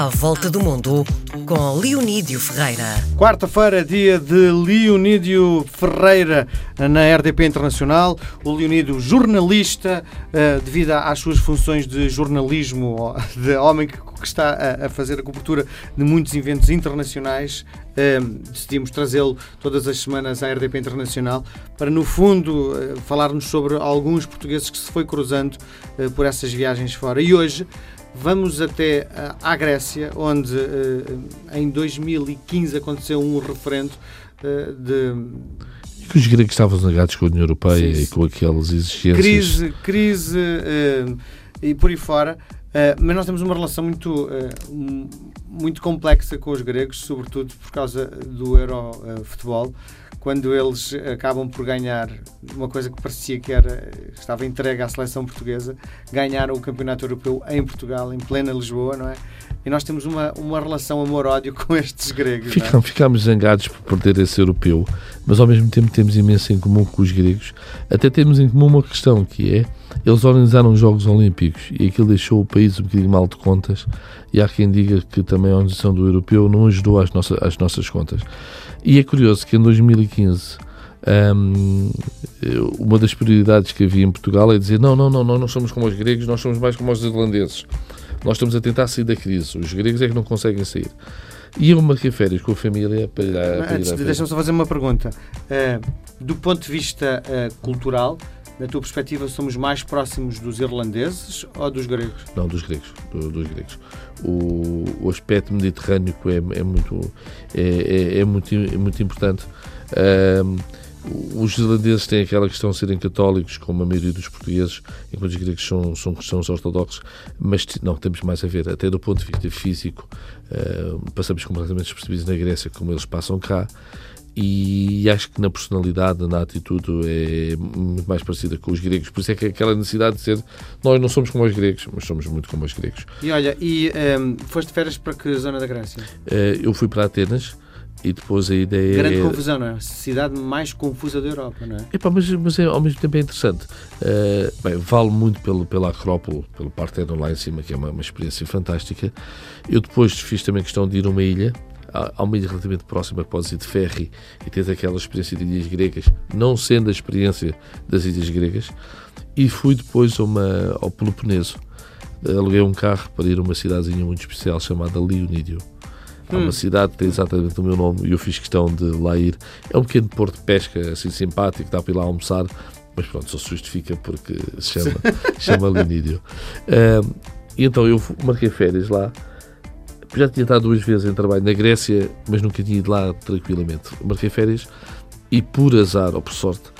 À Volta do Mundo, com Leonídio Ferreira. Quarta-feira, dia de Leonídio Ferreira na RDP Internacional. O Leonídio, jornalista, eh, devido às suas funções de jornalismo, de homem que está a fazer a cobertura de muitos eventos internacionais, eh, decidimos trazê-lo todas as semanas à RDP Internacional para, no fundo, eh, falar-nos sobre alguns portugueses que se foi cruzando por essas viagens fora. E hoje Vamos até uh, à Grécia, onde uh, em 2015 aconteceu um referendo uh, de. Que os gregos estavam zangados com a União Europeia sim, e com aquelas exigências. Crise, crise e por aí fora. Mas nós temos uma relação muito, muito complexa com os gregos, sobretudo por causa do Eurofutebol quando eles acabam por ganhar uma coisa que parecia que era, estava entregue à seleção portuguesa, ganharam o Campeonato Europeu em Portugal, em plena Lisboa, não é? E nós temos uma, uma relação amor-ódio com estes gregos. Ficam, é? Zangados por perder esse europeu, mas ao mesmo tempo temos imenso em comum com os gregos. Até temos em comum uma questão que é eles organizaram os Jogos Olímpicos e aquilo deixou o país um bocadinho mal de contas. E há quem diga que também a organização do europeu não ajudou às, nossas às nossas contas. E é curioso que em 2015 um, uma das prioridades que havia em Portugal é dizer não, não, não, nós não somos como os gregos, nós somos mais como os irlandeses. Nós estamos a tentar sair da crise. Os gregos é que não conseguem sair. E eu marquei férias com a família para ir, Deixa-me só fazer uma pergunta. Uh, do ponto de vista uh, cultural, na tua perspectiva, somos mais próximos dos irlandeses ou dos gregos? Não, dos gregos. Do, dos gregos. O, o aspecto mediterrâneo é, é muito, é, é, é, muito, é muito importante. Um, os irlandeses têm aquela questão de serem católicos, como a maioria dos portugueses, enquanto os gregos são, são cristãos ortodoxos, mas não, temos mais a ver. Até do ponto de vista físico, uh, passamos completamente despercebidos na Grécia, como eles passam cá e acho que na personalidade, na atitude, é muito mais parecida com os gregos. Por isso é que aquela necessidade de ser nós não somos como os gregos, mas somos muito como os gregos. E olha, e um, ehm, foste de férias para que zona da Grécia? Uh, eu fui para Atenas. E depois a ideia Grande é... confusão, não é? A cidade mais confusa da Europa, não é? Epá, mas, mas é, ao mesmo tempo é interessante. Uh, bem, vale muito pelo, pela Acrópole, pelo Parthenon lá em cima, que é uma, uma experiência fantástica. Eu depois fiz também questão de ir a uma ilha, há uma ilha relativamente próxima que podes ir de ferry e tens aquela experiência de ilhas gregas, não sendo a experiência das ilhas gregas, e fui depois uma, ao Peloponeso. Aluguei um carro para ir a uma cidadezinha muito especial chamada Leonídio. Há uma hum. cidade que tem exatamente o meu nome e eu fiz questão de lá ir. É um pequeno porto de pesca, assim simpático, dá para ir lá almoçar, mas pronto, só se justifica porque se chama, chama Leonídio. Um, e então eu marquei férias lá já tinha estado duas vezes em trabalho na Grécia, mas nunca tinha ido lá tranquilamente. Marquei férias e, por azar ou por sorte,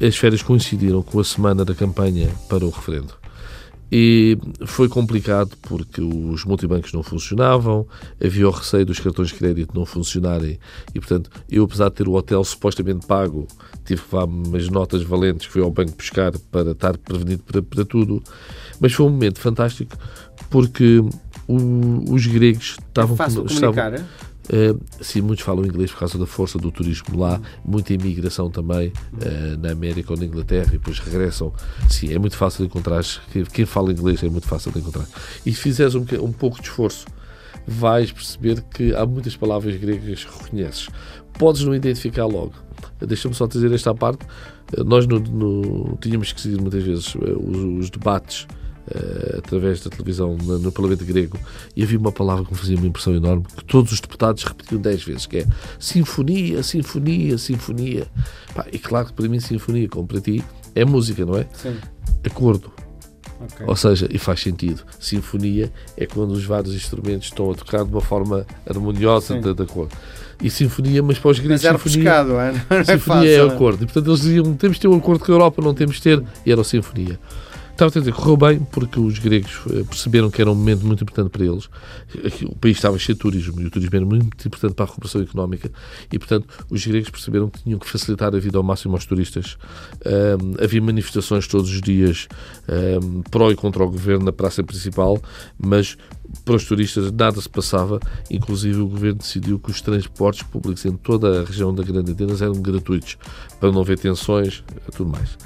as férias coincidiram com a semana da campanha para o referendo. E foi complicado porque os multibancos não funcionavam, havia o receio dos cartões de crédito não funcionarem e, portanto, eu, apesar de ter o hotel supostamente pago, tive que levar umas notas valentes que fui ao banco buscar para estar prevenido para, para tudo. Mas foi um momento fantástico porque o, os gregos estavam... É fácil comunicar, estavam, Uh, sim, muitos falam inglês por causa da força do turismo lá, muita imigração também uh, na América ou na Inglaterra e depois regressam. Sim, é muito fácil de encontrar. Quem fala inglês é muito fácil de encontrar. E se fizeres um, um pouco de esforço, vais perceber que há muitas palavras gregas que reconheces. Podes não identificar logo. Deixa-me só dizer esta parte. Eh, nós no, no, tínhamos que seguir muitas vezes os, os debates Uh, através da televisão no, no, Parlamento grego e havia uma palavra que me fazia uma impressão enorme que todos os deputados repetiam dez vezes que é sinfonia, sinfonia, sinfonia Pá, e claro que para mim sinfonia como para ti é música, não é? Sim. Acordo okay. ou seja, e faz sentido sinfonia é quando os vários instrumentos estão a tocar de uma forma harmoniosa de, de acordo e sinfonia, mas para os gregos sinfonia, pescado, é? Não é sinfonia fácil, é, é acordo e portanto eles diziam temos de ter um acordo com a Europa, não temos de ter e era a sinfonia Estava a dizer, correu bem porque os gregos eh, perceberam que era um momento muito importante para eles. O país estava cheio de turismo e o turismo era muito importante para a recuperação económica e, portanto, os gregos perceberam que tinham que facilitar a vida ao máximo aos turistas. Um, havia manifestações todos os dias um, pró e contra o governo na praça principal, mas para os turistas nada se passava. Inclusive, o governo decidiu que os transportes públicos em toda a região da Grande Atenas eram gratuitos para não haver tensões e tudo mais.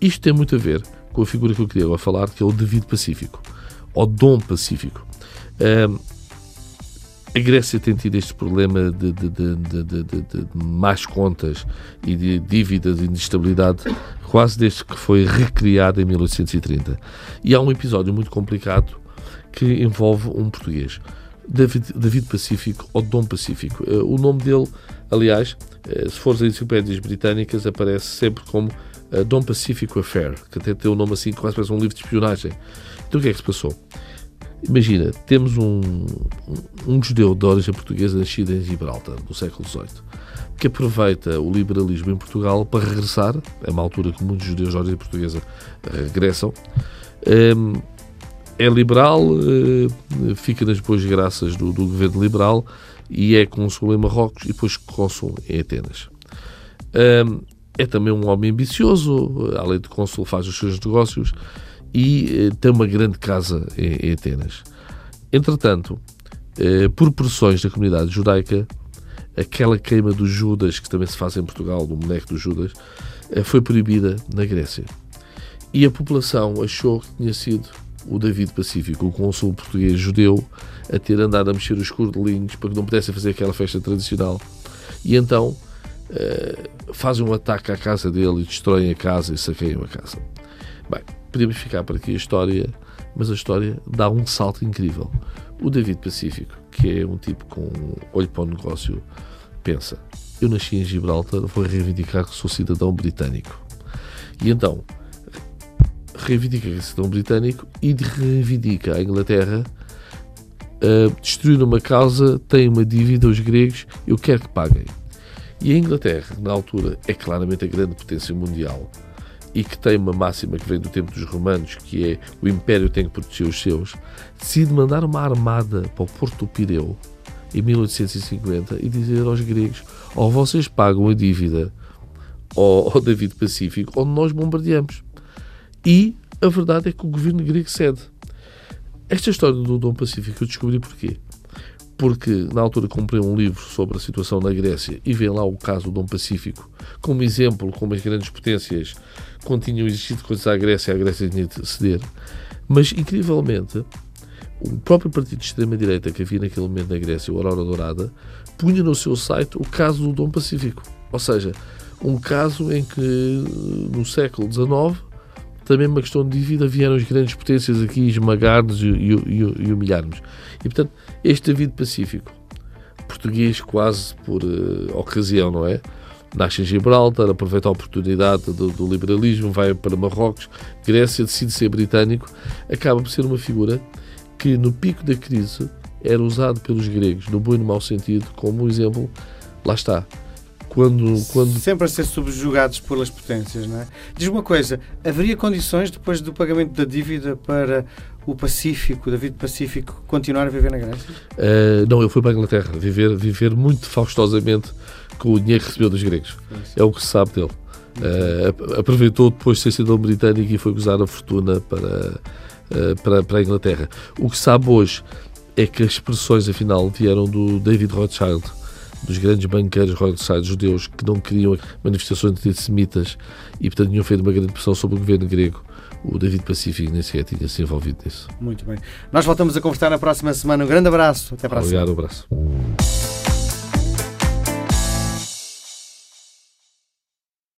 Isto tem muito a ver com a figura que eu queria agora falar, que é o devido pacífico, ou dom pacífico. a Grécia tem tido este problema de, de, de, de, de más contas e de dívidas e de instabilidade quase desde que foi recriada em 1830. E há um episódio muito complicado que envolve um português, David, David Pacífico ou Dom Pacífico. Eh, o nome dele, aliás, eh, se fores a enciclopédias britânicas, aparece sempre como eh, Dom Pacífico Affair, que até tem um nome assim, quase parece um livro de espionagem. Então o que é que se passou? Imagina, temos um, um judeu de origem portuguesa nascido em Gibraltar, no século XVIII, que aproveita o liberalismo em Portugal para regressar, é uma altura que muitos judeus de origem portuguesa regressam, ehm, é liberal, eh, fica nas boas graças do, do governo liberal e é cônsul em Marrocos e depois cônsul em Atenas. Ehm, é também um homem ambicioso, além de cônsul faz os seus negócios, e eh, tem uma grande casa em, Atenas. Entretanto, eh, por pressões da comunidade judaica, aquela queima dos Judas, que também se faz em Portugal, do boneco dos Judas, eh, foi proibida na Grécia. E a população achou que tinha sido o David Pacífico, o consul português judeu, a ter andado a mexer os cordelinhos para que não pudessem fazer aquela festa tradicional. E então fazem um ataque à casa dele e destroem a casa e saqueiam a casa. Bem, podemos ficar por aqui a história, mas a história dá um salto incrível. O David Pacífico, que é um tipo com olho para o negócio, pensa: eu nasci em Gibraltar, vou reivindicar que sou cidadão britânico. E então reivindica que é cidadão britânico e reivindica a Inglaterra uh, destruir uma causa, tem uma dívida aos gregos, eu quero que paguem. E a Inglaterra, na altura, é claramente a grande potência mundial e que tem uma máxima que vem do tempo dos romanos, que é o império tem que proteger os seus, decide mandar uma armada para o Porto do Pireu em 1850 e dizer aos gregos: ou vocês pagam a dívida ao, ao David Pacífico, ou nós bombardeamos. E a verdade é que o governo grego cede. Esta história do Dom Pacífico eu descobri porquê. Porque na altura comprei um livro sobre a situação na Grécia e vê lá o caso do Dom Pacífico como exemplo, como as grandes potências quando tinham existido coisas à Grécia, a Grécia tinha de ceder. Mas, incrivelmente, o próprio partido de extrema-direita que havia naquele momento na Grécia, o Aurora Dourada, punha no seu site o caso do Dom Pacífico. Ou seja, um caso em que, no século XIX, também uma questão de dívida, vieram as grandes potências aqui esmagar-nos e, e, e, e humilhar-nos. E, portanto, este David Pacífico, português quase por uh, ocasião, não é? nasce em Gibraltar, aproveita a oportunidade do, do, liberalismo, vai para Marrocos, Grécia, decide ser britânico, acaba por ser uma figura que no pico da crise era usado pelos gregos, no bom e no mau sentido, como um exemplo, lá está. Quando, quando... Sempre a ser subjugados pelas potências, não é? Diz uma coisa, haveria condições depois do pagamento da dívida para o Pacífico, David Pacífico, continuar a viver na Grécia? Uh, não, ele foi para a Inglaterra, viver, viver muito faustosamente com o dinheiro que recebeu dos gregos. É o que se sabe dele. Uh, aproveitou depois de ser cidadão britânico e foi gozar a fortuna para, uh, para, para a Inglaterra. O que se sabe hoje é que as expressões, afinal, vieram do David Rothschild, dos grandes banqueiros Rothschild judeus que não queriam manifestações antissemitas e, portanto, tinham feito uma grande pressão sobre o governo grego. O David Pacífico nem sequer tinha se envolvido nisso. Muito bem. Nós voltamos a conversar na próxima semana. Um grande abraço. Até para a Obrigado, um abraço.